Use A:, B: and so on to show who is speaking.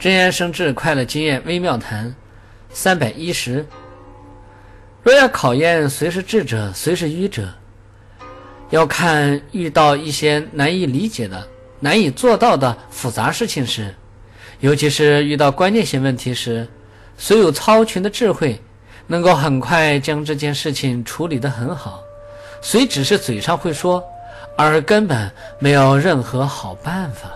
A: 真言生智快乐经验微妙谈。三百一十。若要考验谁是智者谁是愚者。要看遇到一些难以理解的难以做到的复杂事情时尤其是遇到关键性问题时谁有超群的智慧能够很快将这件事情处理得很好。谁只是嘴上会说而根本没有任何好办法。